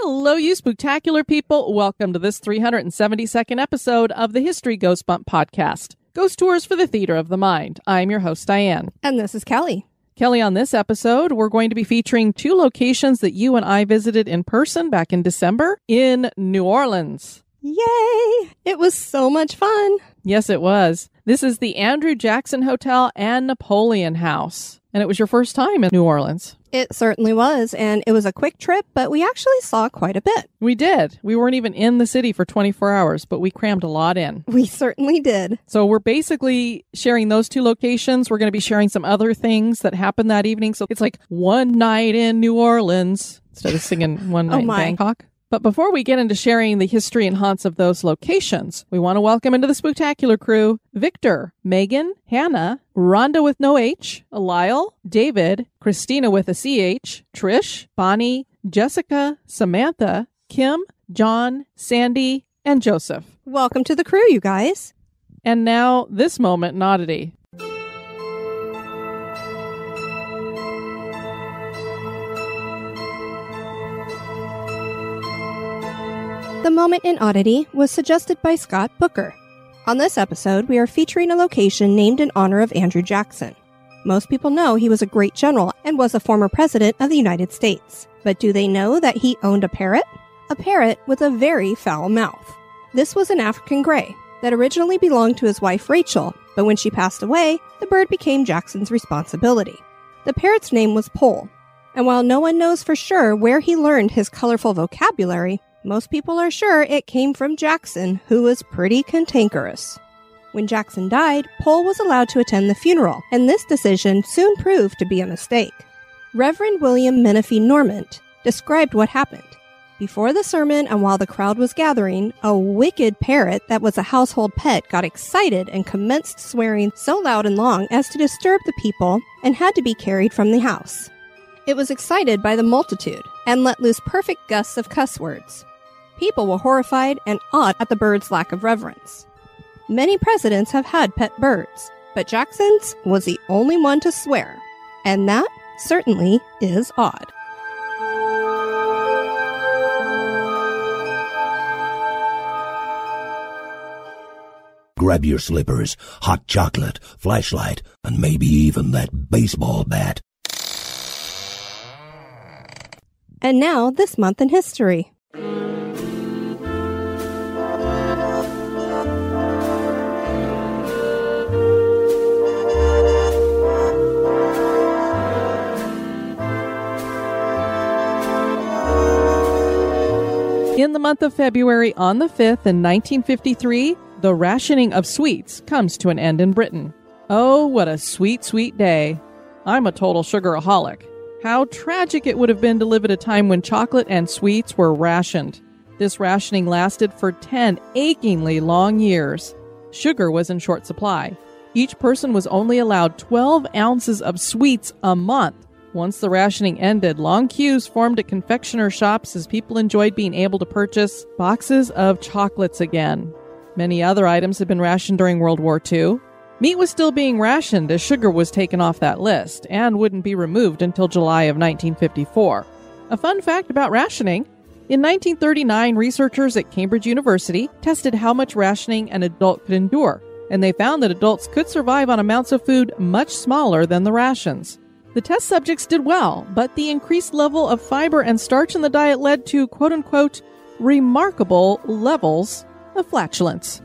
Hello, you spectacular people. Welcome to this 372nd episode of the History Goes Bump podcast. Ghost Tours for the Theater of the Mind. I'm your host, Diane. And this is Kelly. Kelly, on this episode, we're going to be featuring two locations that you and I visited in person back in December in New Orleans. Yay! It was so much fun. Yes, it was. This is the Andrew Jackson Hotel and Napoleon House. And it was your first time in New Orleans. It certainly was, and it was a quick trip, but we actually saw quite a bit. We did. We weren't even in the city for 24 hours, but we crammed a lot in. We certainly did. So we're basically sharing those two locations. We're going to be sharing some other things that happened that evening. So it's like one night in New Orleans instead of singing one oh night in. Bangkok. But before we get into sharing the history and haunts of those locations, we want to welcome into the spectacular crew Victor, Megan, Hannah, Rhonda with no H, Lyle, David, Christina with a CH, Trish, Bonnie, Jessica, Samantha, Kim, John, Sandy, and Joseph. Welcome to the crew, you guys. And now this moment in oddity. The moment in oddity was suggested by Scott Booker. On this episode, we are featuring a location named in honor of Andrew Jackson. Most people know he was a great general and was a former president of the United States. But do they know that he owned a parrot? A parrot with a very foul mouth. This was an African gray that originally belonged to his wife Rachel, but when she passed away, the bird became Jackson's responsibility. The parrot's name was Pole, and while no one knows for sure where he learned his colorful vocabulary, most people are sure it came from Jackson, who was pretty cantankerous. When Jackson died, Pole was allowed to attend the funeral, and this decision soon proved to be a mistake. Reverend William Menefee Norment described what happened. Before the sermon and while the crowd was gathering, a wicked parrot that was a household pet got excited and commenced swearing so loud and long as to disturb the people and had to be carried from the house. It was excited by the multitude and let loose perfect gusts of cuss words. People were horrified and awed at the bird's lack of reverence. Many presidents have had pet birds, but Jackson's was the only one to swear, and that certainly is odd. Grab your slippers, hot chocolate, flashlight, and maybe even that baseball bat. And now, this month in history. In the month of February on the 5th in 1953, the rationing of sweets comes to an end in Britain. Oh, what a sweet, sweet day. I'm a total sugaraholic. How tragic it would have been to live at a time when chocolate and sweets were rationed. This rationing lasted for 10 achingly long years. Sugar was in short supply. Each person was only allowed 12 ounces of sweets a month. Once the rationing ended, long queues formed at confectioner shops as people enjoyed being able to purchase boxes of chocolates again. Many other items had been rationed during World War II. Meat was still being rationed as sugar was taken off that list and wouldn't be removed until July of 1954. A fun fact about rationing in 1939, researchers at Cambridge University tested how much rationing an adult could endure, and they found that adults could survive on amounts of food much smaller than the rations. The test subjects did well, but the increased level of fiber and starch in the diet led to quote unquote remarkable levels of flatulence.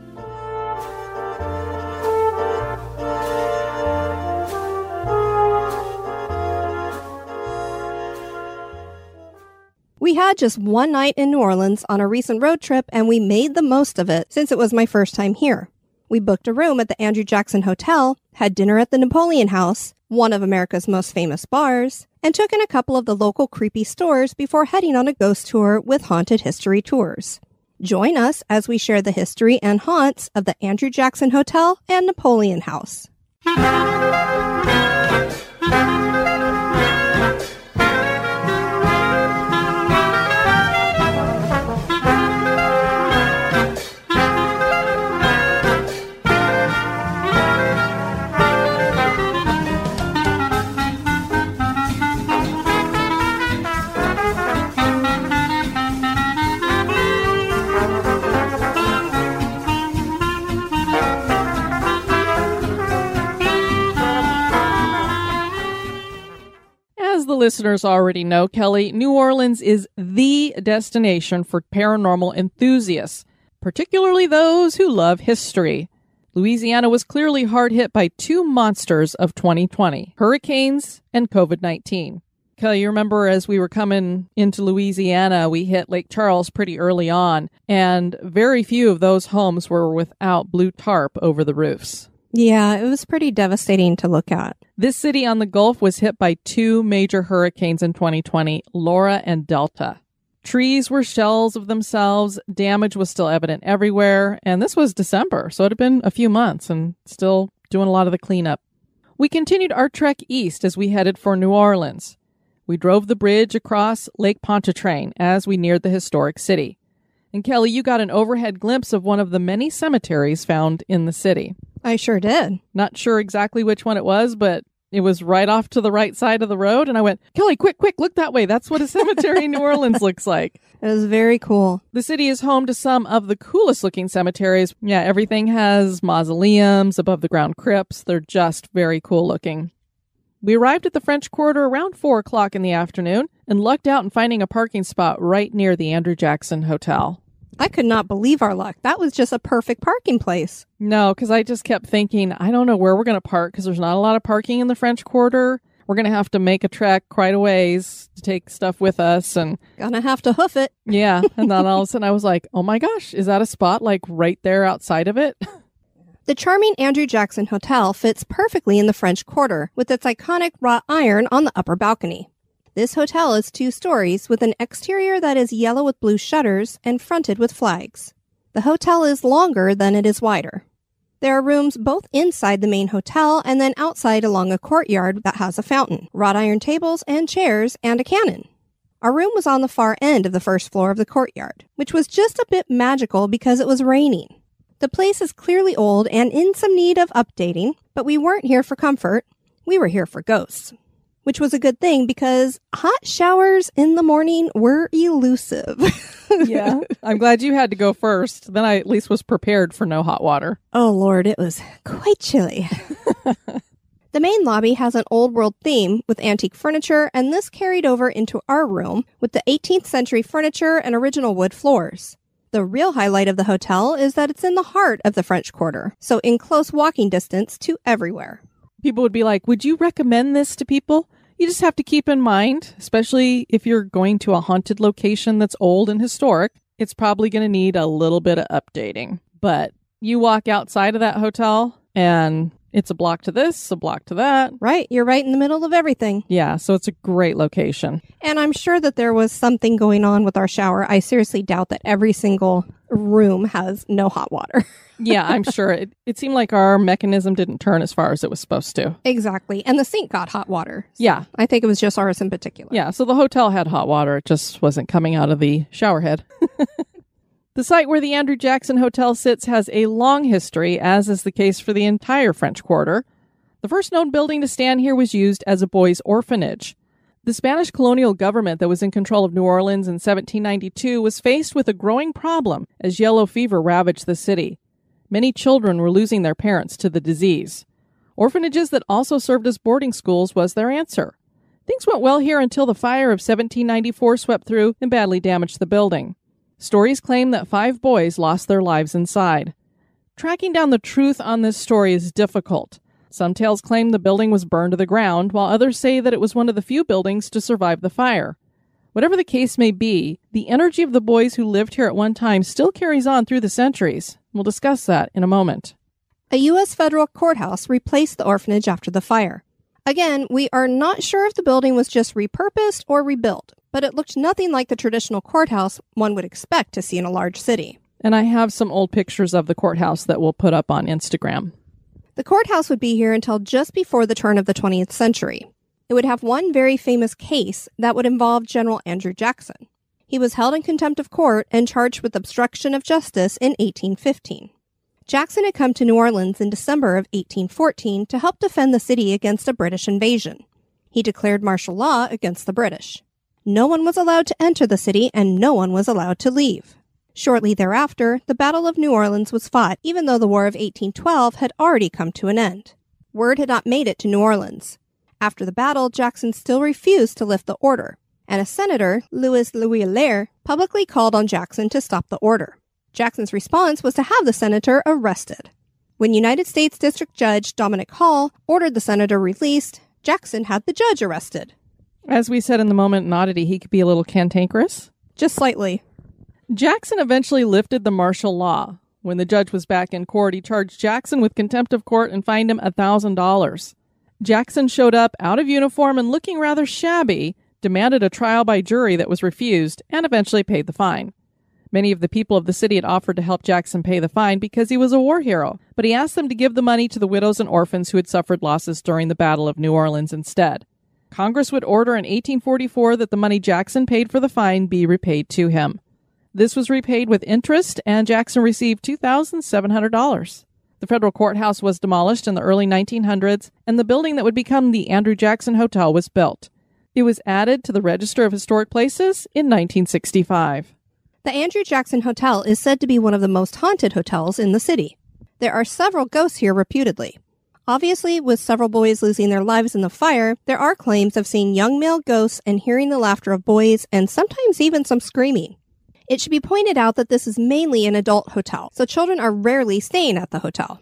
We had just one night in New Orleans on a recent road trip and we made the most of it since it was my first time here. We booked a room at the Andrew Jackson Hotel, had dinner at the Napoleon House, one of America's most famous bars, and took in a couple of the local creepy stores before heading on a ghost tour with Haunted History Tours. Join us as we share the history and haunts of the Andrew Jackson Hotel and Napoleon House. Listeners already know, Kelly, New Orleans is the destination for paranormal enthusiasts, particularly those who love history. Louisiana was clearly hard hit by two monsters of 2020 hurricanes and COVID 19. Kelly, you remember as we were coming into Louisiana, we hit Lake Charles pretty early on, and very few of those homes were without blue tarp over the roofs. Yeah, it was pretty devastating to look at. This city on the Gulf was hit by two major hurricanes in 2020, Laura and Delta. Trees were shells of themselves, damage was still evident everywhere, and this was December, so it had been a few months and still doing a lot of the cleanup. We continued our trek east as we headed for New Orleans. We drove the bridge across Lake Pontchartrain as we neared the historic city. And Kelly, you got an overhead glimpse of one of the many cemeteries found in the city. I sure did. Not sure exactly which one it was, but it was right off to the right side of the road. And I went, Kelly, quick, quick, look that way. That's what a cemetery in New Orleans looks like. It was very cool. The city is home to some of the coolest looking cemeteries. Yeah, everything has mausoleums, above the ground crypts. They're just very cool looking. We arrived at the French Quarter around 4 o'clock in the afternoon and lucked out in finding a parking spot right near the Andrew Jackson Hotel. I could not believe our luck. That was just a perfect parking place. No, because I just kept thinking, I don't know where we're going to park because there's not a lot of parking in the French Quarter. We're going to have to make a trek quite a ways to take stuff with us. And Gonna have to hoof it. yeah, and then all of a sudden I was like, oh my gosh, is that a spot like right there outside of it? The charming Andrew Jackson Hotel fits perfectly in the French Quarter with its iconic wrought iron on the upper balcony. This hotel is two stories with an exterior that is yellow with blue shutters and fronted with flags. The hotel is longer than it is wider. There are rooms both inside the main hotel and then outside along a courtyard that has a fountain, wrought iron tables and chairs, and a cannon. Our room was on the far end of the first floor of the courtyard, which was just a bit magical because it was raining. The place is clearly old and in some need of updating, but we weren't here for comfort. We were here for ghosts, which was a good thing because hot showers in the morning were elusive. yeah. I'm glad you had to go first. Then I at least was prepared for no hot water. Oh Lord, it was quite chilly. the main lobby has an old world theme with antique furniture, and this carried over into our room with the 18th century furniture and original wood floors. The real highlight of the hotel is that it's in the heart of the French Quarter, so in close walking distance to everywhere. People would be like, Would you recommend this to people? You just have to keep in mind, especially if you're going to a haunted location that's old and historic, it's probably going to need a little bit of updating. But you walk outside of that hotel and it's a block to this, a block to that. Right, you're right in the middle of everything. Yeah, so it's a great location. And I'm sure that there was something going on with our shower. I seriously doubt that every single room has no hot water. Yeah, I'm sure. It, it seemed like our mechanism didn't turn as far as it was supposed to. exactly. And the sink got hot water. So Yeah. I think it was just ours in particular. Yeah, so the hotel had hot water. It just wasn't coming out of the shower head. The site where the Andrew Jackson Hotel sits has a long history, as is the case for the entire French Quarter. The first known building to stand here was used as a boys' orphanage. The Spanish colonial government that was in control of New Orleans in 1792 was faced with a growing problem as yellow fever ravaged the city. Many children were losing their parents to the disease. Orphanages that also served as boarding schools was their answer. Things went well here until the fire of 1794 swept through and badly damaged the building. Stories claim that five boys lost their lives inside. Tracking down the truth on this story is difficult. Some tales claim the building was burned to the ground, while others say that it was one of the few buildings to survive the fire. Whatever the case may be, the energy of the boys who lived here at one time still carries on through the centuries. We'll discuss that in a moment. A U.S. federal courthouse replaced the orphanage after the fire. Again, we are not sure if the building was just repurposed or rebuilt, but it looked nothing like the traditional courthouse one would expect to see in a large city. And I have some old pictures of the courthouse that we'll put up on Instagram. The courthouse would be here until just before the turn of the 20th century. It would have one very famous case that would involve General Andrew Jackson. He was held in contempt of court and charged with obstruction of justice in 1815. Jackson had come to New Orleans in December of 1814 to help defend the city against a British invasion. He declared martial law against the British. No one was allowed to enter the city and no one was allowed to leave. Shortly thereafter, the Battle of New Orleans was fought, even though the War of 1812 had already come to an end. Word had not made it to New Orleans. After the battle, Jackson still refused to lift the order, and a senator, Louis Louaillier publicly called on Jackson to stop the order. Jackson's response was to have the senator arrested. When United States District Judge Dominic Hall ordered the senator released, Jackson had the judge arrested. As we said in the moment in oddity, he could be a little cantankerous. Just slightly. Jackson eventually lifted the martial law. When the judge was back in court, he charged Jackson with contempt of court and fined him $1,000. Jackson showed up out of uniform and looking rather shabby, demanded a trial by jury that was refused, and eventually paid the fine. Many of the people of the city had offered to help Jackson pay the fine because he was a war hero, but he asked them to give the money to the widows and orphans who had suffered losses during the Battle of New Orleans instead. Congress would order in 1844 that the money Jackson paid for the fine be repaid to him. This was repaid with interest, and Jackson received $2,700. The federal courthouse was demolished in the early 1900s, and the building that would become the Andrew Jackson Hotel was built. It was added to the Register of Historic Places in 1965. The Andrew Jackson Hotel is said to be one of the most haunted hotels in the city. There are several ghosts here reputedly. Obviously, with several boys losing their lives in the fire, there are claims of seeing young male ghosts and hearing the laughter of boys and sometimes even some screaming. It should be pointed out that this is mainly an adult hotel, so children are rarely staying at the hotel.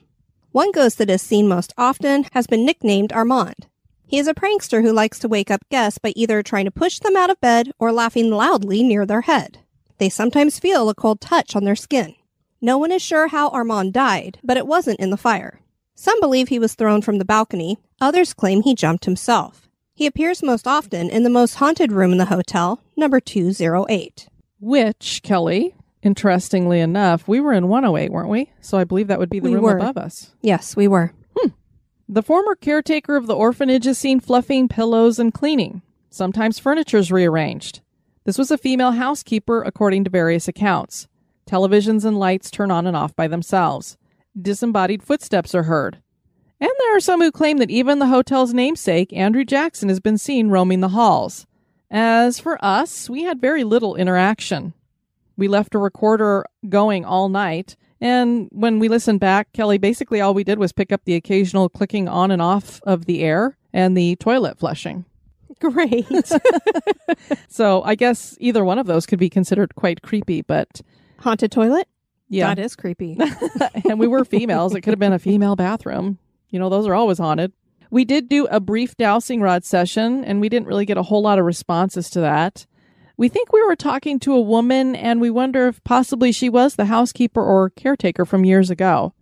One ghost that is seen most often has been nicknamed Armand. He is a prankster who likes to wake up guests by either trying to push them out of bed or laughing loudly near their head. They sometimes feel a cold touch on their skin. No one is sure how Armand died, but it wasn't in the fire. Some believe he was thrown from the balcony, others claim he jumped himself. He appears most often in the most haunted room in the hotel, number 208 which, Kelly, interestingly enough, we were in 108, weren't we? So I believe that would be the We room were. above us. Yes, we were. Hmm. The former caretaker of the orphanage is seen fluffing pillows and cleaning. Sometimes furniture's rearranged. This was a female housekeeper, according to various accounts. Televisions and lights turn on and off by themselves. Disembodied footsteps are heard. And there are some who claim that even the hotel's namesake, Andrew Jackson, has been seen roaming the halls. As for us, we had very little interaction. We left a recorder going all night, and when we listened back, Kelly, basically all we did was pick up the occasional clicking on and off of the air and the toilet flushing. Great. So I guess either one of those could be considered quite creepy, but Haunted toilet? yeah. That is creepy. and we were females. It could have been a female bathroom. You know, those are always haunted. We did do a brief dowsing rod session, and we didn't really get a whole lot of responses to that. We think we were talking to a woman, and we wonder if possibly she was the housekeeper or caretaker from years ago.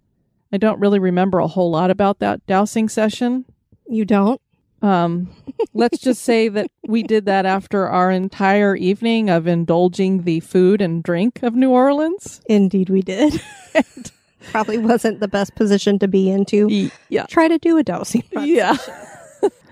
I don't really remember a whole lot about that dowsing session. you don't? Um, let's just say that we did that after our entire evening of indulging the food and drink of New Orleans. Indeed, we did. Probably wasn't the best position to be into. Yeah. Try to do a dowsing. Yeah.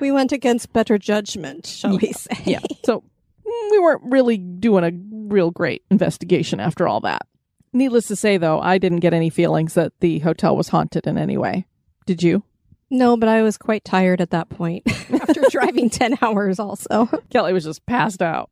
We went against better judgment, shall we say? Yeah. So mm, we weren't really doing a real great investigation after all that. Needless to say, though, I didn't get any feelings that the hotel was haunted in any way. Did you? No, but I was quite tired at that point after driving 10 hours also. Kelly was just passed out.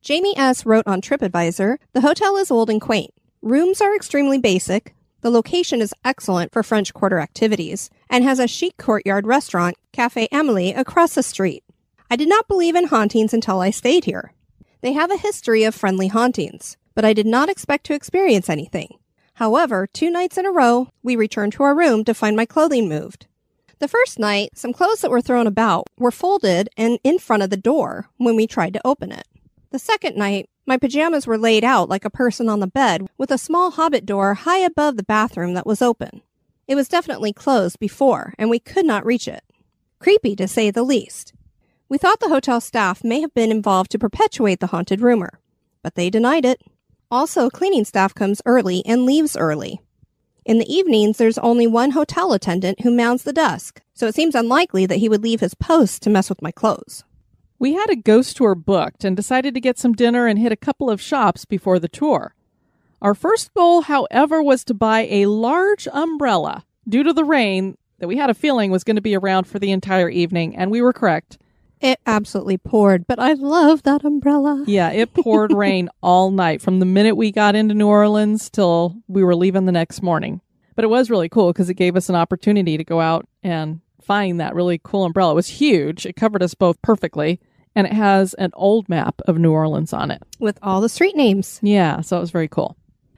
Jamie S. wrote on TripAdvisor The hotel is old and quaint. Rooms are extremely basic. The location is excellent for French Quarter activities and has a chic courtyard restaurant, Cafe Amelie, across the street. I did not believe in hauntings until I stayed here. They have a history of friendly hauntings, but I did not expect to experience anything. However, two nights in a row, we returned to our room to find my clothing moved. The first night, some clothes that were thrown about were folded and in front of the door when we tried to open it. The second night, my pajamas were laid out like a person on the bed with a small hobbit door high above the bathroom that was open. It was definitely closed before, and we could not reach it. Creepy to say the least. We thought the hotel staff may have been involved to perpetuate the haunted rumor, but they denied it. Also, cleaning staff comes early and leaves early. In the evenings, there's only one hotel attendant who mounds the desk, so it seems unlikely that he would leave his post to mess with my clothes. We had a ghost tour booked and decided to get some dinner and hit a couple of shops before the tour. Our first goal, however, was to buy a large umbrella due to the rain that we had a feeling was going to be around for the entire evening, and we were correct. It absolutely poured, but I love that umbrella. Yeah, it poured rain all night from the minute we got into New Orleans till we were leaving the next morning. But it was really cool because it gave us an opportunity to go out and find that really cool umbrella. It was huge. It covered us both perfectly, and it has an old map of New Orleans on it. With all the street names. Yeah, so it was very cool.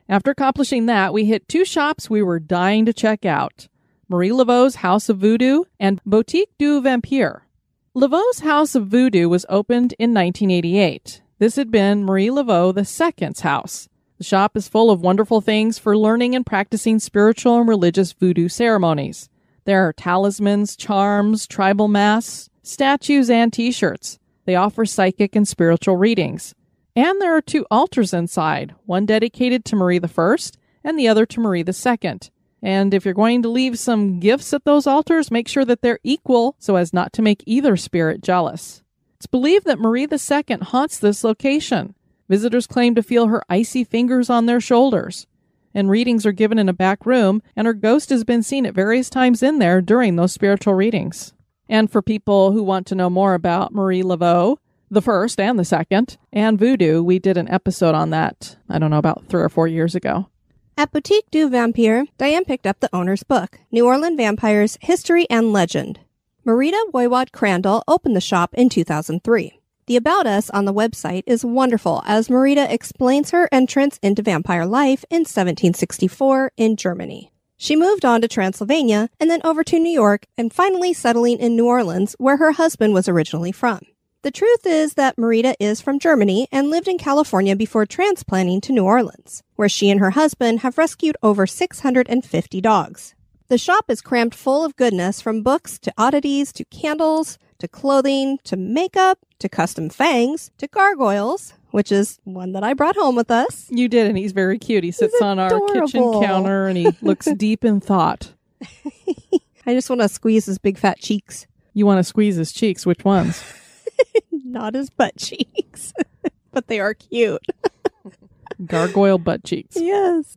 After accomplishing that, we hit two shops we were dying to check out Marie Laveau's House of Voodoo and Boutique du Vampire. Laveau's House of Voodoo was opened in 1988. This had been Marie Laveau II's house. The shop is full of wonderful things for learning and practicing spiritual and religious voodoo ceremonies. There are talismans, charms, tribal masks, statues, and t shirts. They offer psychic and spiritual readings. And there are two altars inside, one dedicated to Marie I and the other to Marie II. And if you're going to leave some gifts at those altars, make sure that they're equal so as not to make either spirit jealous. It's believed that Marie II haunts this location. Visitors claim to feel her icy fingers on their shoulders. And readings are given in a back room, and her ghost has been seen at various times in there during those spiritual readings. And for people who want to know more about Marie Laveau, the first and the second, and voodoo, we did an episode on that, I don't know, about three or four years ago. At Boutique du Vampire, Diane picked up the owner's book, New Orleans Vampires History and Legend. Marita Woywod Crandle opened the shop in 2003. The About Us on the website is wonderful as Marita explains her entrance into vampire life in 1764 in Germany. She moved on to Transylvania and then over to New York and finally settling in New Orleans where her husband was originally from. The truth is that Marita is from Germany and lived in California before transplanting to New Orleans, where she and her husband have rescued over 650 dogs. The shop is crammed full of goodness from books to oddities to candles to clothing to makeup to custom fangs to gargoyles, which is one that I brought home with us. You did, and he's very cute. He sits on our kitchen counter and he looks deep in thought. I just want to squeeze his big fat cheeks, You want to squeeze his cheeks. Which ones? not his butt cheeks, but they are cute. Gargoyle butt cheeks. Yes.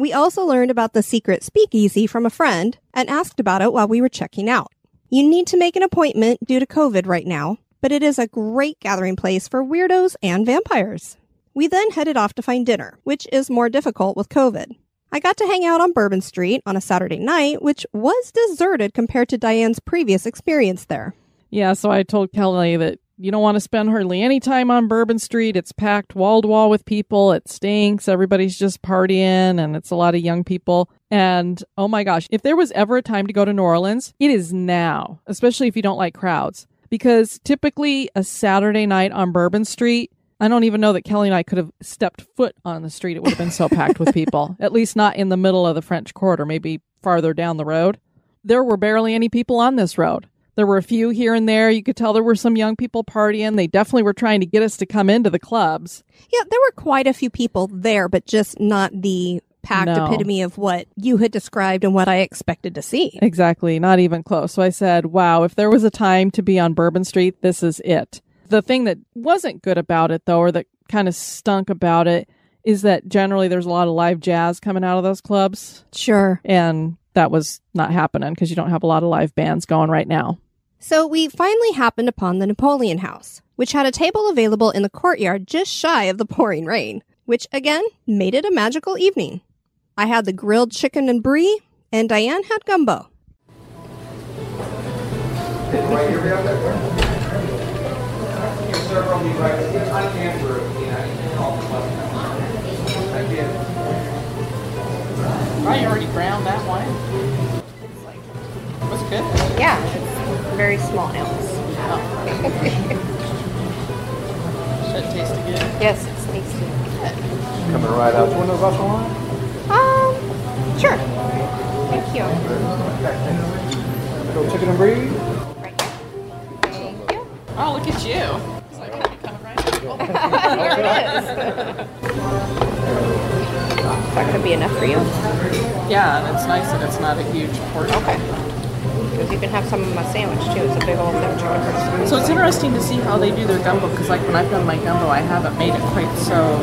We also learned about the secret speakeasy from a friend and asked about it while we were checking out. You need to make an appointment due to COVID right now, but it is a great gathering place for weirdos and vampires. We then headed off to find dinner, which is more difficult with COVID. I got to hang out on Bourbon Street on a Saturday night, which was deserted compared to Diane's previous experience there. Yeah, so I told Kelly that you don't want to spend hardly any time on Bourbon Street. It's packed wall to wall with people. It stinks. Everybody's just partying and it's a lot of young people. And oh my gosh, if there was ever a time to go to New Orleans, it is now, especially if you don't like crowds. Because typically a Saturday night on Bourbon Street I don't even know that Kelly and I could have stepped foot on the street. It would have been so packed with people. At least not in the middle of the French Quarter, maybe farther down the road. There were barely any people on this road. There were a few here and there. You could tell there were some young people partying. They definitely were trying to get us to come into the clubs. Yeah, there were quite a few people there, but just not the packed No. epitome of what you had described and what I expected to see. Exactly, not even close. So I said, wow, if there was a time to be on Bourbon Street, this is it. The thing that wasn't good about it, though, or that kind of stunk about it, is that generally there's a lot of live jazz coming out of those clubs. Sure. And that was not happening because you don't have a lot of live bands going right now. So we finally happened upon the Napoleon House, which had a table available in the courtyard just shy of the pouring rain, which again made it a magical evening. I had the grilled chicken and brie, and Diane had gumbo. Right, you already browned that one. Was good. Yeah, very small ounce. Should taste good. Yes, it's tasty. Coming right out. One of the Russell line? Um, sure. Thank you. Go chicken and brie. Right. Thank you. Oh, look at you. It's like, oh, you're coming right Here it is. Is that going to be enough for you? Yeah, and it's nice that it's not a huge portion. Okay. Because you can have some of my sandwich too. It's a big old thing. So it's interesting to see how they do their gumbo because, like, when I've done my gumbo, I haven't made it quite so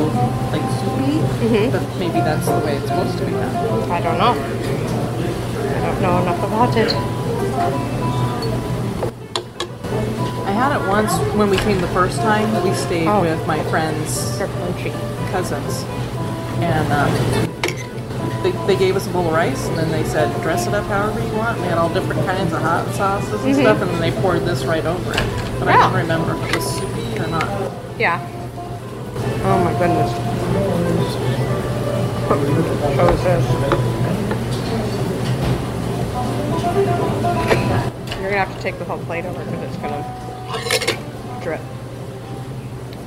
like soupy. But maybe that's the way it's supposed to be done. I don't know. I don't know enough about it. I had it once when we came the first time. We stayed Oh. with my friends' They're crunchy. cousins, and um, they, they gave us a bowl of rice, and then they said dress it up however you want. And they had all different kinds of hot sauces and mm-hmm. stuff, and then they poured this right over it. But I don't remember if it was soupy or not. Yeah. Oh my goodness. So is this. You're gonna have to take the whole plate over because it's gonna drip.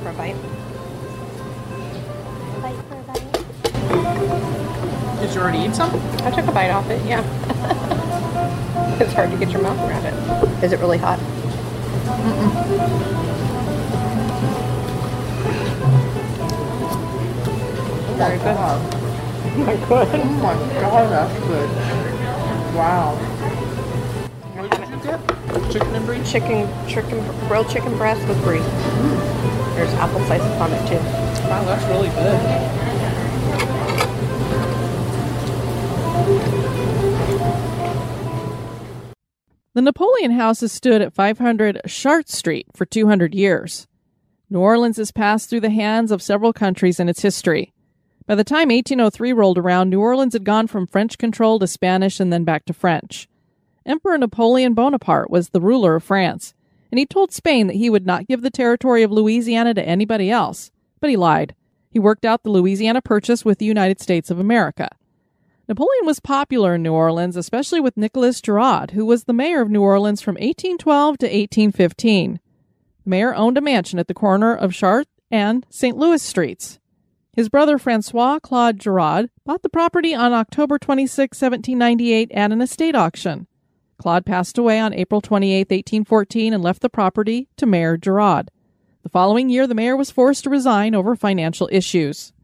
For a. Bite Did you already eat some? I took a bite off it, yeah. it's hard to get your mouth around it. Is it really hot? Very good. Oh, oh my god, that's good. Wow. What did you get? Chicken and brie? Chicken, chicken, grilled chicken breast with brie. Mm. There's apple slices on it too. Wow, that's really good. The Napoleon House has stood at 500 Chartres Street for 200 years. New Orleans has passed through the hands of several countries in its history. By the time 1803 rolled around, New Orleans had gone from French control to Spanish and then back to French. Emperor Napoleon Bonaparte was the ruler of France, and he told Spain that he would not give the territory of Louisiana to anybody else. But he lied. He worked out the Louisiana Purchase with the United States of America. Napoleon was popular in New Orleans, especially with Nicholas Girod, who was the mayor of New Orleans from 1812 to 1815. The mayor owned a mansion at the corner of Chartres and St. Louis streets. His brother Francois Claude Girod bought the property on October 26, 1798, at an estate auction. Claude passed away on April 28, 1814, and left the property to Mayor Girod. The following year, the mayor was forced to resign over financial issues.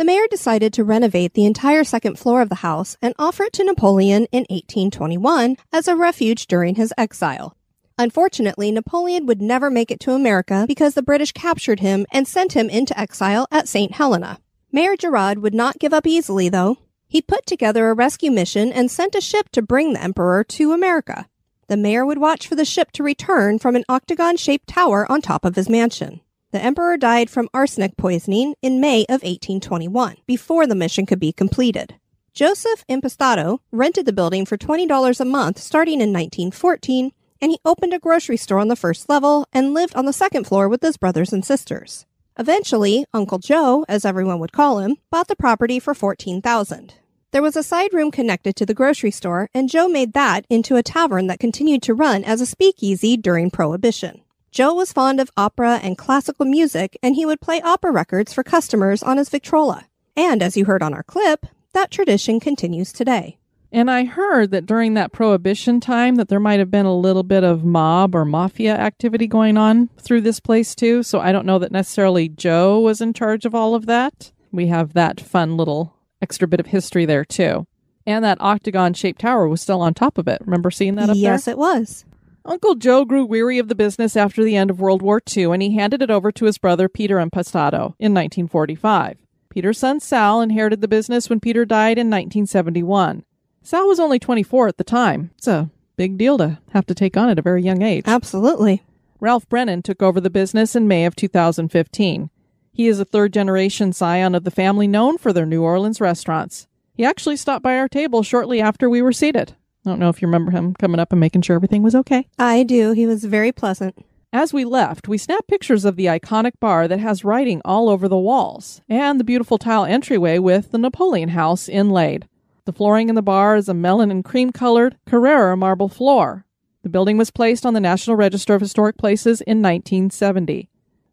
The mayor decided to renovate the entire second floor of the house and offer it to Napoleon in 1821 as a refuge during his exile. Unfortunately, Napoleon would never make it to America because the British captured him and sent him into exile at St. Helena. Mayor Girod would not give up easily, though. He put together a rescue mission and sent a ship to bring the emperor to America. The mayor would watch for the ship to return from an octagon shaped tower on top of his mansion. The emperor died from arsenic poisoning in May of 1821, before the mission could be completed. Joseph Impastato rented the building for $20 a month starting in 1914, and he opened a grocery store on the first level and lived on the second floor with his brothers and sisters. Eventually, Uncle Joe, as everyone would call him, bought the property for 14,000. There was a side room connected to the grocery store, and Joe made that into a tavern that continued to run as a speakeasy during Prohibition. Joe was fond of opera and classical music, and he would play opera records for customers on his Victrola. And as you heard on our clip, that tradition continues today. And I heard that during that prohibition time that there might have been a little bit of mob or mafia activity going on through this place too. So I don't know that necessarily Joe was in charge of all of that. We have that fun little extra bit of history there too. And that octagon shaped tower was still on top of it. Remember seeing that up yes, there? Yes, it was. Uncle Joe grew weary of the business after the end of World War II and he handed it over to his brother Peter Impastato in 1945. Peter's son Sal inherited the business when Peter died in 1971. Sal was only 24 at the time. It's a big deal to have to take on at a very young age. Absolutely. Ralph Brennan took over the business in May of 2015. He is a third generation scion of the family known for their New Orleans restaurants. He actually stopped by our table shortly after we were seated. I don't know if you remember him coming up and making sure everything was okay. I do. He was very pleasant. As we left, we snapped pictures of the iconic bar that has writing all over the walls and the beautiful tile entryway with the Napoleon House inlaid. The flooring in the bar is a melon and cream colored Carrara marble floor. The building was placed on the National Register of Historic Places in 1970.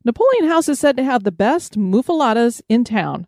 Napoleon House is said to have the best muffulettas in town.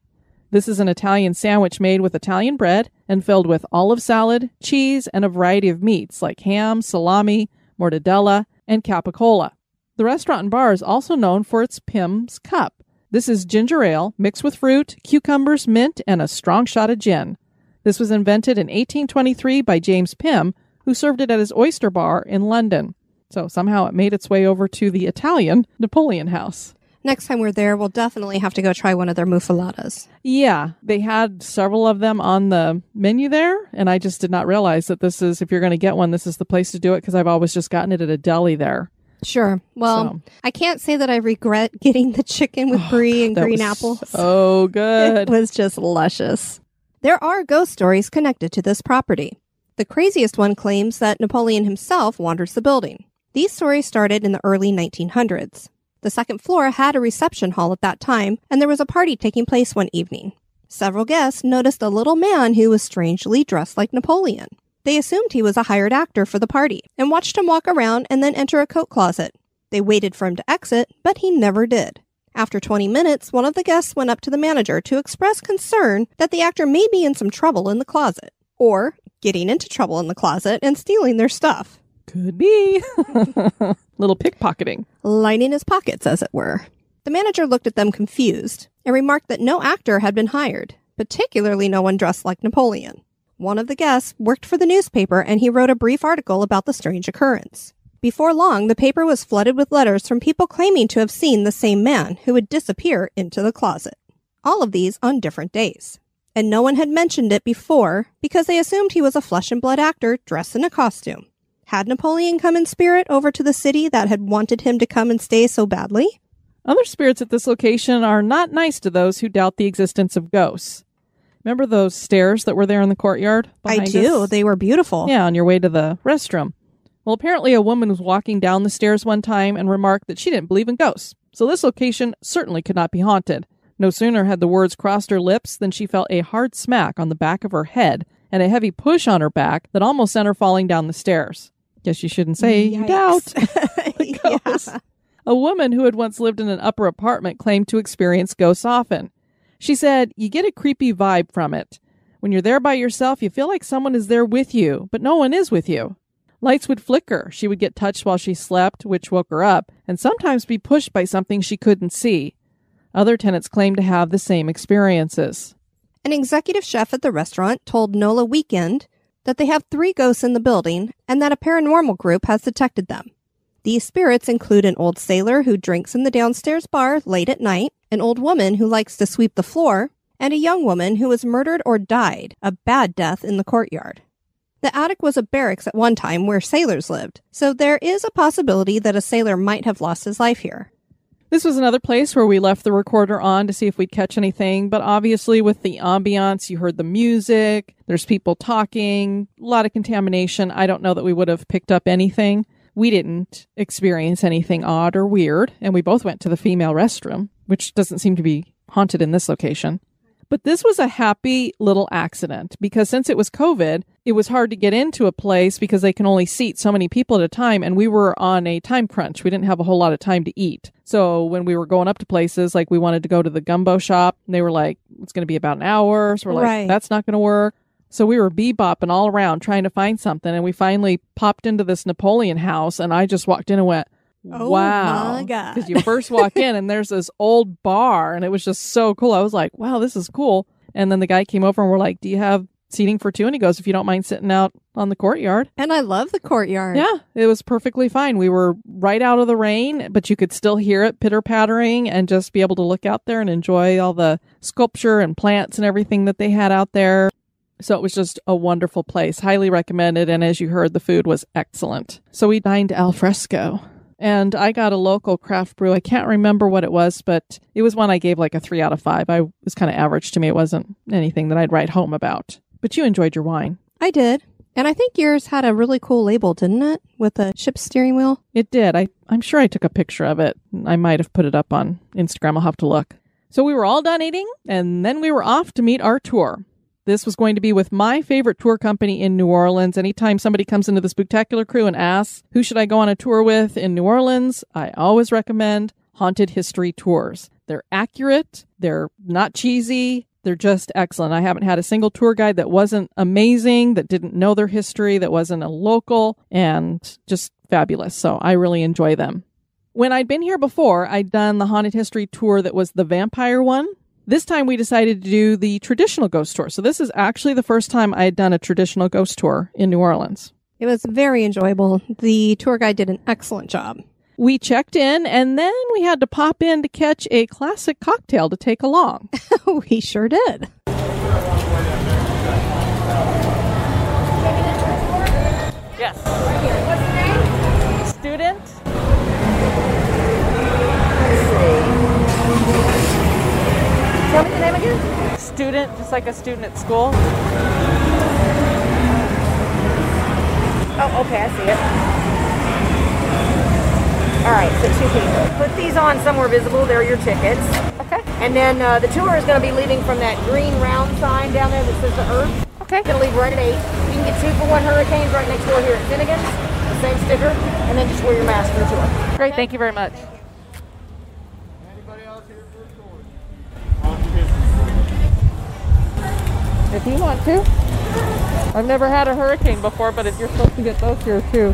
This is an Italian sandwich made with Italian bread and filled with olive salad, cheese, and a variety of meats like ham, salami, mortadella, and capicola. The restaurant and bar is also known for its Pimm's Cup. This is ginger ale mixed with fruit, cucumbers, mint, and a strong shot of gin. This was invented in 1823 by James Pimm, who served it at his oyster bar in London. So somehow it made its way over to the Italian Napoleon House. Next time we're there, we'll definitely have to go try one of their muffulettas. Yeah, they had several of them on the menu there, and I just did not realize that this is, if you're going to get one, this is the place to do it because I've always just gotten it at a deli there. Sure. Well, So- I can't say that I regret getting the chicken with oh, brie and That green was apples. So good. It was just luscious. There are ghost stories connected to this property. The craziest one claims that Napoleon himself wanders the building. These stories started in the early 1900s. The second floor had a reception hall at that time, and there was a party taking place one evening. Several guests noticed a little man who was strangely dressed like Napoleon. They assumed he was a hired actor for the party and watched him walk around and then enter a coat closet. They waited for him to exit, but he never did. After 20 minutes, one of the guests went up to the manager to express concern that the actor may be in some trouble in the closet, or getting into trouble in the closet and stealing their stuff, Could be. Little pickpocketing. lining his pockets, as it were. The manager looked at them confused and remarked that no actor had been hired, particularly no one dressed like Napoleon. One of the guests worked for the newspaper and he wrote a brief article about the strange occurrence. Before long, the paper was flooded with letters from people claiming to have seen the same man who would disappear into the closet. All of these on different days. And no one had mentioned it before because they assumed he was a flesh and blood actor dressed in a costume. Had Napoleon come in spirit over to the city that had wanted him to come and stay so badly? Other spirits at this location are not nice to those who doubt the existence of ghosts. Remember those stairs that were there in the courtyard? I do. us? They were beautiful. Yeah, on your way to the restroom. Well, apparently a woman was walking down the stairs one time and remarked that she didn't believe in ghosts. So this location certainly could not be haunted. No sooner had the words crossed her lips than she felt a hard smack on the back of her head and a heavy push on her back that almost sent her falling down the stairs. Guess you shouldn't say you doubt. the Yeah. A woman who had once lived in an upper apartment claimed to experience ghosts often. She said, You get a creepy vibe from it. When you're there by yourself, you feel like someone is there with you, but no one is with you. Lights would flicker. She would get touched while she slept, which woke her up, and sometimes be pushed by something she couldn't see. Other tenants claimed to have the same experiences. An executive chef at the restaurant told NOLA Weekend that they have three ghosts in the building and that a paranormal group has detected them. These spirits include an old sailor who drinks in the downstairs bar late at night, an old woman who likes to sweep the floor, and a young woman who was murdered or died a bad death in the courtyard. The attic was a barracks at one time where sailors lived, so there is a possibility that a sailor might have lost his life here. This was another place where we left the recorder on to see if we'd catch anything, but obviously with the ambiance, you heard the music, there's people talking, a lot of contamination. I don't know that we would have picked up anything. We didn't experience anything odd or weird, and we both went to the female restroom, which doesn't seem to be haunted in this location. But this was a happy little accident because since it was COVID, it was hard to get into a place because they can only seat so many people at a time. And we were on a time crunch. We didn't have a whole lot of time to eat. So when we were going up to places, like we wanted to go to the gumbo shop, and they were like, it's going to be about an hour. So we're like, Right. that's not going to work. So we were bebopping all around trying to find something. And we finally popped into this Napoleon house. And I just walked in and went, Oh wow. my God. Because you first walk in and there's this old bar and it was just so cool. I was like, wow, this is cool. And then the guy came over and we're like, do you have seating for two? And he goes, if you don't mind sitting out on the courtyard. And I love the courtyard. Yeah, it was perfectly fine. We were right out of the rain, but you could still hear it pitter pattering and just be able to look out there and enjoy all the sculpture and plants and everything that they had out there. So it was just a wonderful place. Highly recommended. And as you heard, the food was excellent. So we dined al fresco. And I got a local craft brew. I can't remember what it was, but it was one I gave like a three out of five. I was kind of average to me. It wasn't anything that I'd write home about. But you enjoyed your wine. I did. And I think yours had a really cool label, didn't it? With a ship steering wheel. It did. I, I'm sure I took a picture of it. I might have put it up on Instagram. I'll have to look. So we were all done eating, and then we were off to meet our tour. This was going to be with my favorite tour company in New Orleans. Anytime somebody comes into the Spectacular Crew and asks, who should I go on a tour with in New Orleans? I always recommend Haunted History Tours. They're accurate, they're not cheesy, they're just excellent. I haven't had a single tour guide that wasn't amazing, that didn't know their history, that wasn't a local, and just fabulous. So I really enjoy them. When I'd been here before, I'd done the haunted history tour that was the vampire one. This time we decided to do the traditional ghost tour. So this is actually the first time I had done a traditional ghost tour in New Orleans. It was very enjoyable. The tour guide did an excellent job. We checked in and then we had to pop in to catch a classic cocktail to take along. we sure did. Yes. Tell me the name again. Student, just like a student at school. Oh, okay, I see it. All right, so two people. Put these on somewhere visible. They're your tickets. Okay. And then uh, the tour is going to be leaving from that green round sign down there that says the Earth. Okay. To leave right at 8. You can get two for one hurricanes right next door here at Finnegan's. The same sticker. And then just wear your mask for the tour. Great, thank you very much. If you want to. I've never had a hurricane before, but if you're supposed to get those here too.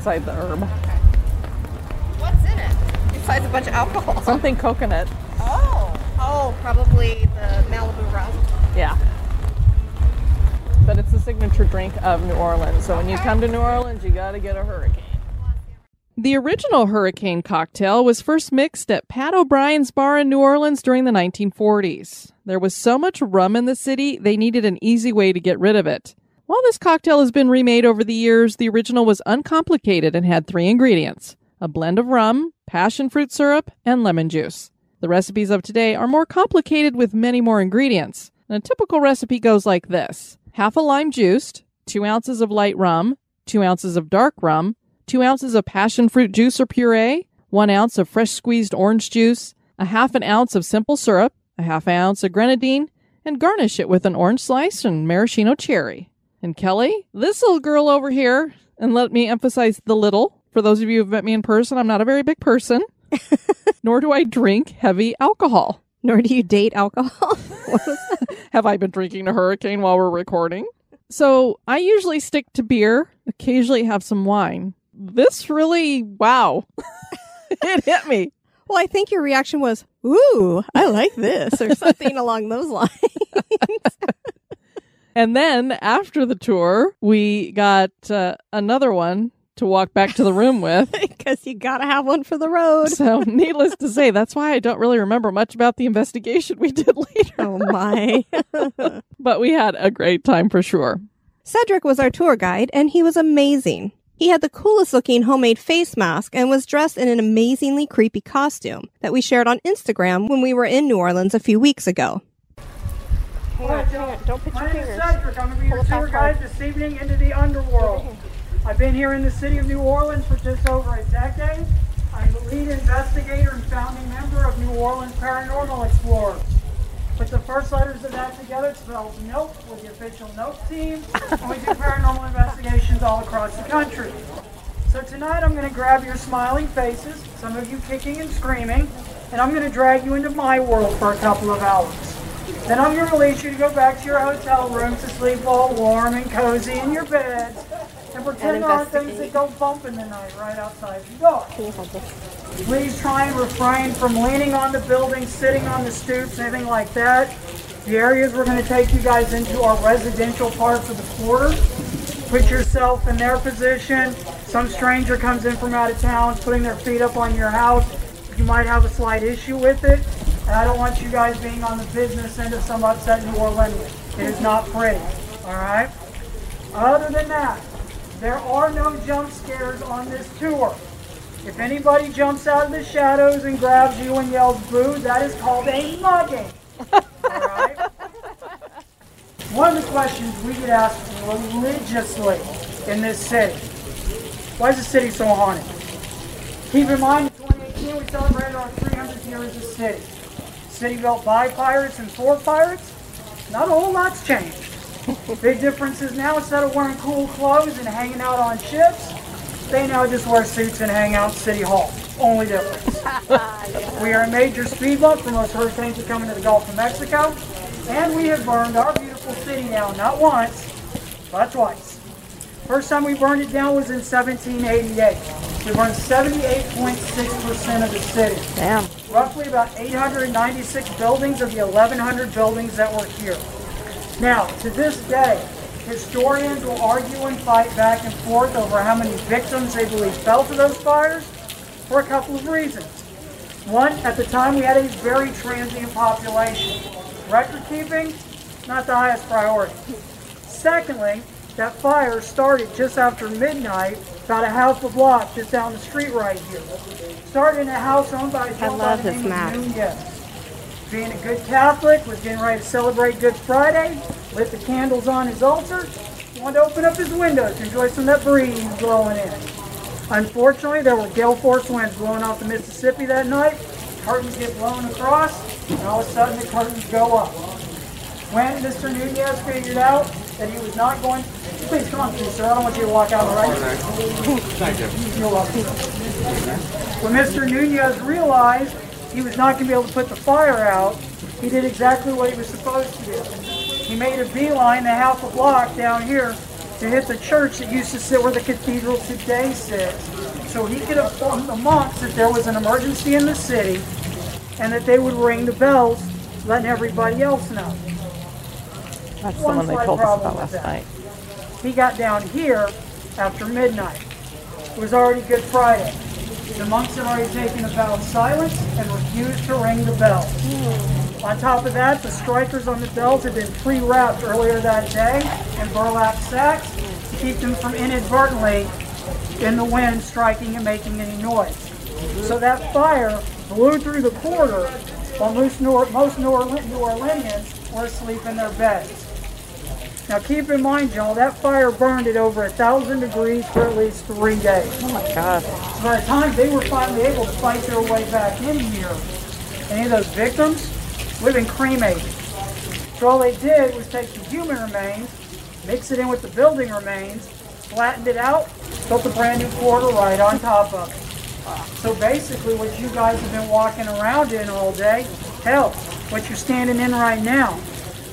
Outside the herb. What's in it? Besides a bunch of alcohol. Something coconut. Oh. Oh, probably the Malibu rum. Yeah. But it's the signature drink of New Orleans. So when you come to New Orleans, you got to get a hurricane. The original hurricane cocktail was first mixed at Pat O'Brien's bar in New Orleans during the 1940s. There was so much rum in the city, they needed an easy way to get rid of it. While this cocktail has been remade over the years, the original was uncomplicated and had three ingredients a blend of rum, passion fruit syrup, and lemon juice. The recipes of today are more complicated with many more ingredients. And a typical recipe goes like this half a lime juiced, two ounces of light rum, two ounces of dark rum, two ounces of passion fruit juice or puree, one ounce of fresh squeezed orange juice, a half an ounce of simple syrup, a half ounce of grenadine, and garnish it with an orange slice and maraschino cherry. And Kelly, this little girl over here, and let me emphasize the little. For those of you who've met me in person, I'm not a very big person, nor do I drink heavy alcohol. Nor do you date alcohol. Have I been drinking a hurricane while we're recording? So I usually stick to beer, occasionally have some wine. This really, wow, it hit me. well, I think your reaction was, ooh, I like this, or something along those lines. And then after the tour, we got uh, another one to walk back to the room with. Because you gotta have one for the road. So, needless to say, that's why I don't really remember much about the investigation we did later. Oh my. But we had a great time for sure. Cedric was our tour guide, and he was amazing. He had the coolest looking homemade face mask and was dressed in an amazingly creepy costume that we shared on Instagram when we were in New Orleans a few weeks ago. Hang on, hang on. Don't put My your name is. Cedric. I'm going to be your tour guide hard. this evening into the underworld. I've been here in the city of New Orleans for just over a decade. I'm the lead investigator and founding member of New Orleans Paranormal Explorers. Put the first letters of that together, it spells NOPE with the official NOPE team, and we do paranormal investigations all across the country. So tonight I'm going to grab your smiling faces, some of you kicking and screaming, and I'm going to drag you into my world for a couple of hours. Then I'm going to release you to go back to your hotel room to sleep all warm and cozy in your beds and pretend there are things that go bump in the night right outside your door. Please try and refrain from leaning on the building, sitting on the stoops, anything like that. The areas we're going to take you guys into are residential parts of the quarter. Put yourself in their position. Some stranger comes in from out of town, putting their feet up on your house. You might have a slight issue with it. And I don't want you guys being on the business end of some upset New Orleans. It is not pretty. All right? Other than that, there are no jump scares on this tour. If anybody jumps out of the shadows and grabs you and yells boo, that is called a mugging. Alright? One of the questions we get asked religiously in this city. Why is the city so haunted? Keep in mind, in 2018 we celebrated our 300 years of city. City built by pirates and for pirates. Not a whole lot's changed. Big difference is now instead of wearing cool clothes and hanging out on ships, they now just wear suits and hang out in City Hall. Only difference. We are a major speed bump for most hurricanes that come into the Gulf of Mexico, and we have burned our beautiful city down not once, but twice. First time we burned it down was in 1788. We burned 78.6% of the city. Damn. Roughly about 896 buildings of the 1,100 buildings that were here. Now, to this day, historians will argue and fight back and forth over how many victims they believe fell to those fires for a couple of reasons. One, at the time we had a very transient population. Record keeping, not the highest priority. Secondly, that fire started just after midnight, about a half a block just down the street right here. Started in a house owned by a gentleman by love the this map. Nunez. Being a good Catholic, was getting ready to celebrate Good Friday, lit the candles on his altar, wanted to open up his window to enjoy some of that breeze blowing in. Unfortunately, there were gale force winds blowing off the Mississippi that night. Curtains get blown across, and all of a sudden the curtains go up. When Mr. Nunez figured out that he was not going, please come on, please, sir. I don't want you to walk out, the right. all right? Thank you. You're welcome. When Mr. Nunez realized he was not going to be able to put the fire out, he did exactly what he was supposed to do. He made a beeline a half a block down here to hit the church that used to sit where the cathedral today sits. So he could inform the monks that there was an emergency in the city and that they would ring the bells, letting everybody else know. That's the One they told us about last night. He got down here after midnight. It was already Good Friday. The monks had already taken a vow of silence and refused to ring the bell. Hmm. On top of that, the strikers on the bells had been pre-wrapped earlier that day in burlap sacks to keep them from inadvertently in the wind striking and making any noise. So that fire blew through the quarter while most, New, most New, New Orleanians were asleep in their beds. Now keep in mind, y'all, that fire burned at over a thousand degrees for at least three days. Oh my God. So by the time they were finally able to fight their way back in here, any of those victims would have been cremated. So all they did was take the human remains, mix it in with the building remains, flattened it out, built a brand new quarter right on top of it. So basically what you guys have been walking around in all day, hell, what you're standing in right now,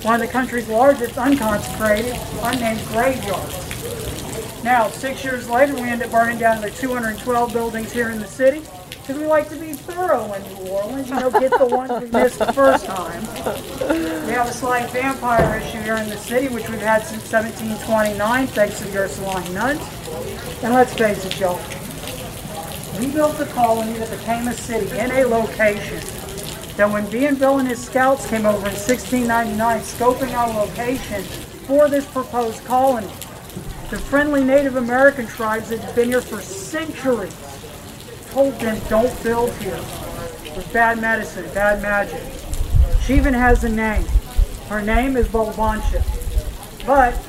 one of the country's largest unconsecrated, unnamed graveyards. Now, six years later, we end up burning down the 212 buildings here in the city because we like to be thorough in New Orleans. You know, get the ones we missed the first time. We have a slight vampire issue here in the city, which we've had since 1729, thanks to the Ursuline nuns. And let's face it, y'all. We built a colony that became a city in a location that when Bienville and his scouts came over in 1699 scoping out a location for this proposed colony, the friendly Native American tribes that had been here for centuries told them don't build here with bad medicine, bad magic. She even has a name. Her name is Bulbancha. But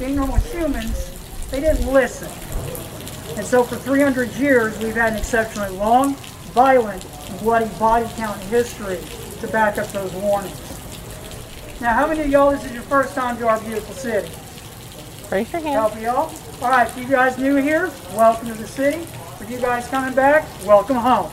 being normal humans, they didn't listen. And so for 300 years, we've had an exceptionally long, violent, bloody body count in history to back up those warnings. Now, how many of y'all, this is your first time to our beautiful city? Raise your hand. Help y'all? All right, if you guys new here, welcome to the city. For you guys coming back, welcome home.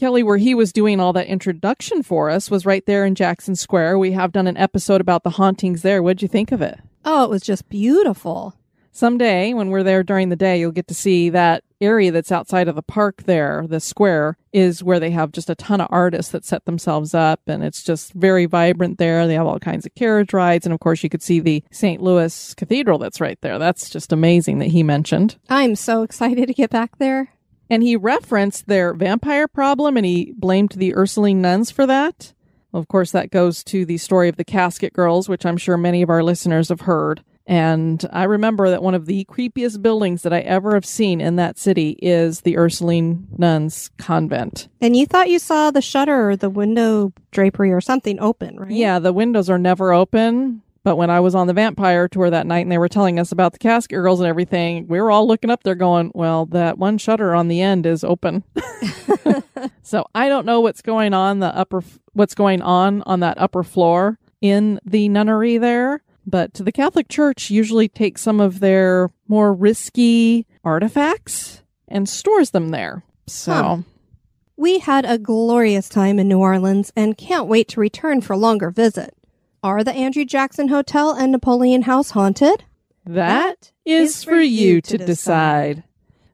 Kelly, where he was doing all that introduction for us, was right there in Jackson Square. We have done an episode about the hauntings there. What'd you think of it? Oh, it was just beautiful. Someday, when we're there during the day, you'll get to see that area that's outside of the park there, the square, is where they have just a ton of artists that set themselves up. And it's just very vibrant there. They have all kinds of carriage rides. And of course, you could see the St. Louis Cathedral that's right there. That's just amazing that he mentioned. I'm so excited to get back there. And he referenced their vampire problem and he blamed the Ursuline nuns for that. Well, of course, that goes to the story of the casket girls, which I'm sure many of our listeners have heard. And I remember that one of the creepiest buildings that I ever have seen in that city is the Ursuline nuns convent. And you thought you saw the shutter or the window drapery or something open, right? Yeah, the windows are never open. But when I was on the vampire tour that night and they were telling us about the casket girls and everything, we were all looking up there going, well, that one shutter on the end is open. so I don't know what's going on the upper, what's going on on that upper floor in the nunnery there. But the Catholic Church usually takes some of their more risky artifacts and stores them there. So Huh. We had a glorious time in New Orleans and can't wait to return for a longer visit. Are the Andrew Jackson Hotel and Napoleon House haunted? that is for you to decide.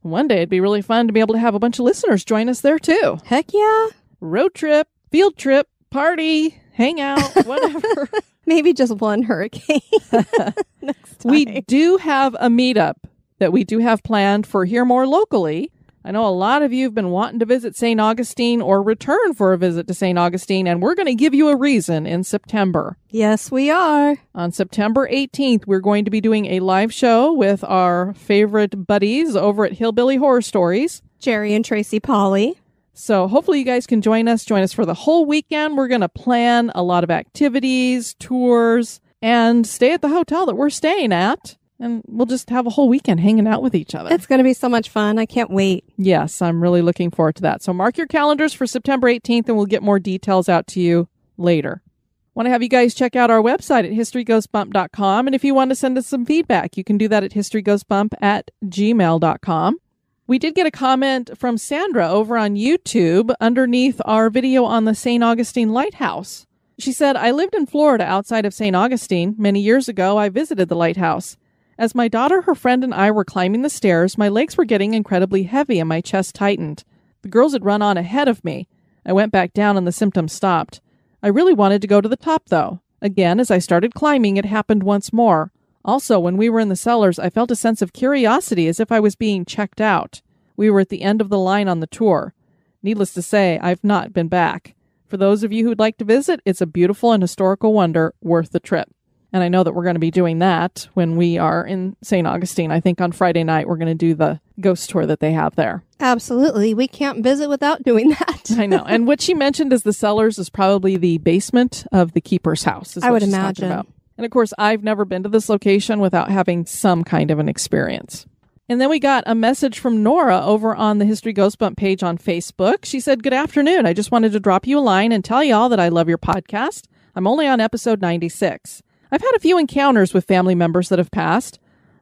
One day it'd be really fun to be able to have a bunch of listeners join us there too. Heck yeah. Road trip, field trip, party, hang out, whatever. Maybe just one hurricane. Next time. we do have a meetup that we do have planned for here more locally. I know a lot of you have been wanting to visit St. Augustine or return for a visit to St. Augustine, and we're going to give you a reason in September. yes, we are. On September 18th, we're going to be doing a live show with our favorite buddies over at Hillbilly Horror Stories. Jerry and Tracy Polly. So hopefully you guys can join us. Join us for the whole weekend. We're going to plan a lot of activities, tours, and stay at the hotel that we're staying at. And we'll just have a whole weekend hanging out with each other. It's going to be so much fun. I can't wait. yes, I'm really looking forward to that. So mark your calendars for September 18th and we'll get more details out to you later. Want to have you guys check out our website at historygoesbump.com. And if you want to send us some feedback, you can do that at historygoesbump at gmail.com. We did get a comment from Sandra over on YouTube underneath our video on the St. Augustine Lighthouse. She said, I lived in Florida outside of St. Augustine. Many years ago, I visited the lighthouse. As my daughter, her friend, and I were climbing the stairs, my legs were getting incredibly heavy and my chest tightened. The girls had run on ahead of me. I went back down and the symptoms stopped. I really wanted to go to the top, though. Again, as I started climbing, it happened once more. Also, when we were in the cellars, I felt a sense of curiosity as if I was being checked out. We were at the end of the line on the tour. Needless to say, I've not been back. For those of you who'd like to visit, it's a beautiful and historical wonder worth the trip. And I know that we're going to be doing that when we are in St. Augustine. I think on Friday night we're going to do the ghost tour that they have there. Absolutely. We can't visit without doing that. I know. And what she mentioned as the cellars is probably the basement of the keeper's house. is I what would imagine. And of course, I've never been to this location without having some kind of an experience. And then we got a message from Nora over on the History Goes Bump page on Facebook. She said, Good afternoon. I just wanted to drop you a line and tell you all that I love your podcast. I'm only on episode 96. I've had a few encounters with family members that have passed.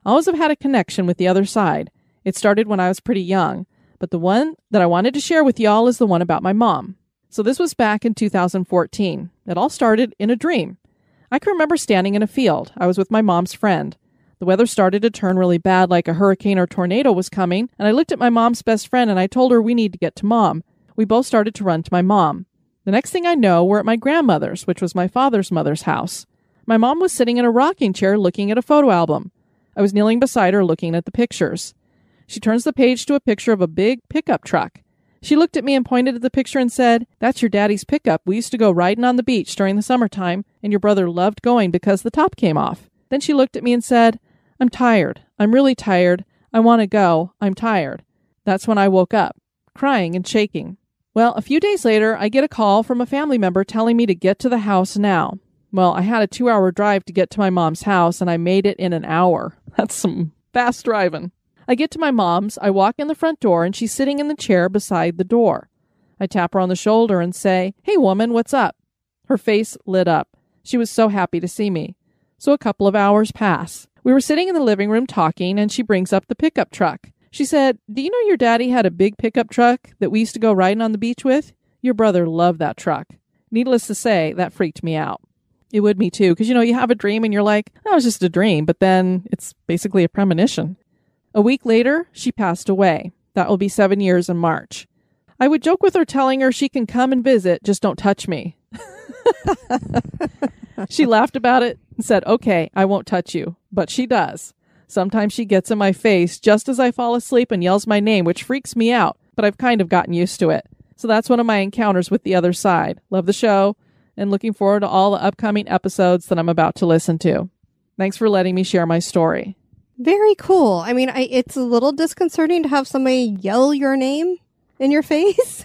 I always have had a connection with the other side. It started when I was pretty young, but the one that I wanted to share with y'all is the one about my mom. So this was back in 2014. It all started in a dream. I can remember standing in a field. I was with my mom's friend. The weather started to turn really bad, like a hurricane or tornado was coming, and I looked at my mom's best friend and I told her we need to get to mom. We both started to run to my mom. The next thing I know, we're at my grandmother's, which was my father's mother's house. My mom was sitting in a rocking chair looking at a photo album. I was kneeling beside her looking at the pictures. She turns the page to a picture of a big pickup truck. She looked at me and pointed at the picture and said, That's your daddy's pickup. We used to go riding on the beach during the summertime, and your brother loved going because the top came off. Then she looked at me and said, I'm tired. I'm really tired. I want to go. I'm tired. That's when I woke up, crying and shaking. Well, a few days later, I get a call from a family member telling me to get to the house now. Well, I had a two hour drive to get to my mom's house, and I made it in an hour. That's some fast driving. I get to my mom's, I walk in the front door, and she's sitting in the chair beside the door. I tap her on the shoulder and say, Hey, woman, what's up? Her face lit up. She was so happy to see me. So a couple of hours pass. We were sitting in the living room talking, and she brings up the pickup truck. She said, Do you know your daddy had a big pickup truck that we used to go riding on the beach with? Your brother loved that truck. Needless to say, that freaked me out. It would me too, because you know, you have a dream and you're like, that was just a dream, but then it's basically a premonition. A week later, she passed away. That will be seven years in March. I would joke with her, telling her she can come and visit, just don't touch me. she laughed about it and said, Okay, I won't touch you. But she does. Sometimes she gets in my face just as I fall asleep and yells my name, which freaks me out, but I've kind of gotten used to it. So that's one of my encounters with the other side. Love the show and looking forward to all the upcoming episodes that I'm about to listen to. Thanks for letting me share my story. Very cool. I mean, I, it's a little disconcerting to have somebody yell your name in your face.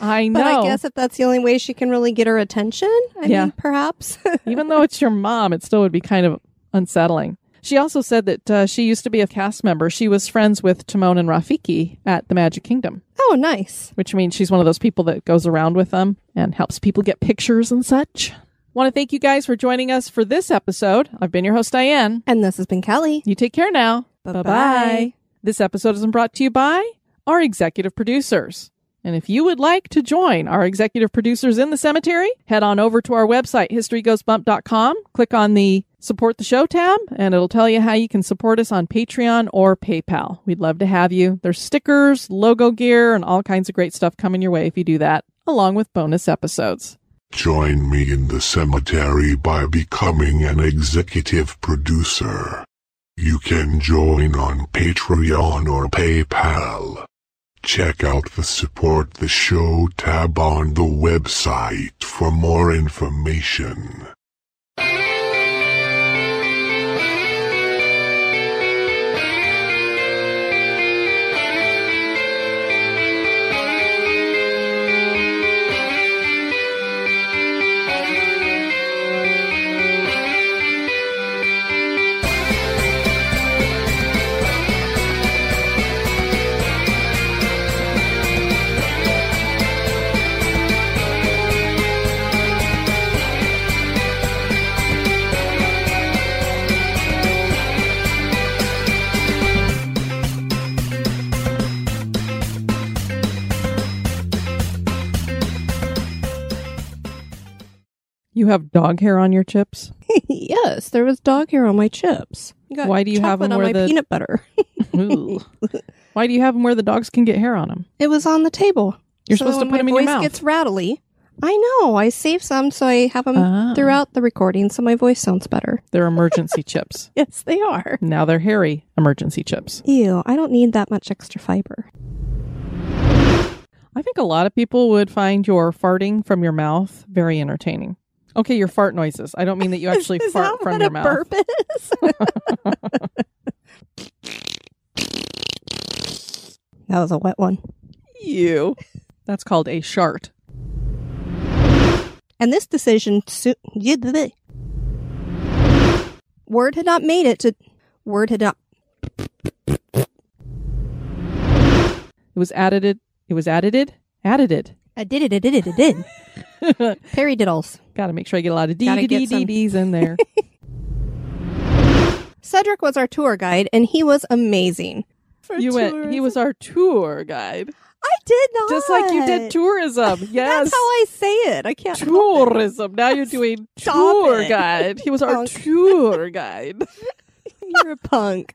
I know. but I guess if that's the only way she can really get her attention, I Yeah. mean, perhaps. Even though it's your mom, it still would be kind of unsettling. She also said that uh, she used to be a cast member. She was friends with Timon and Rafiki at the Magic Kingdom, oh, nice. which means she's one of those people that goes around with them and helps people get pictures and such. Want to thank you guys for joining us for this episode. I've been your host, Diane. And this has been Kelly. You take care now. Bye-bye. Bye-bye. This episode is brought to you by our executive producers. And if you would like to join our executive producers in the cemetery, head on over to our website, historygoesbump.com, click on the support the show tab, and it'll tell you how you can support us on Patreon or PayPal. We'd love to have you. There's stickers, logo gear, and all kinds of great stuff coming your way if you do that, along with bonus episodes. Join me in the cemetery by becoming an executive producer. You can join on Patreon or PayPal. Check out the Support the Show tab on the website for more information. You have dog hair on your chips? yes, there was dog hair on my chips. Why do you have them on where my the- peanut butter? Why do you have them where the dogs can get hair on them? it was on the table. You're So supposed to put them in your mouth. My voice gets rattly. I know. I save some so I have them Ah. throughout the recording so my voice sounds better. They're emergency chips. Yes, they are. Now they're hairy emergency chips. Ew, I don't need that much extra fiber. I think a lot of people would find your farting from your mouth very entertaining. Okay, your fart noises. I don't mean that you actually Is fart from your mouth. burp is? that was a wet one. You. That's called a shart. And this decision su-. Word had not made it to Word had not It was added. It was added. Added. I did it, I did it, I did. Perry diddles. Got to make sure I get a lot of D Gotta get some- D's in there. Cedric was our tour guide and he was amazing. you went. He was our tour guide, I did not. just like you did tourism. Yes, That's how I say it. I can't help it. tourism. Now you're doing Stop tour it. guide. He was our Punk. tour guide. You're a punk.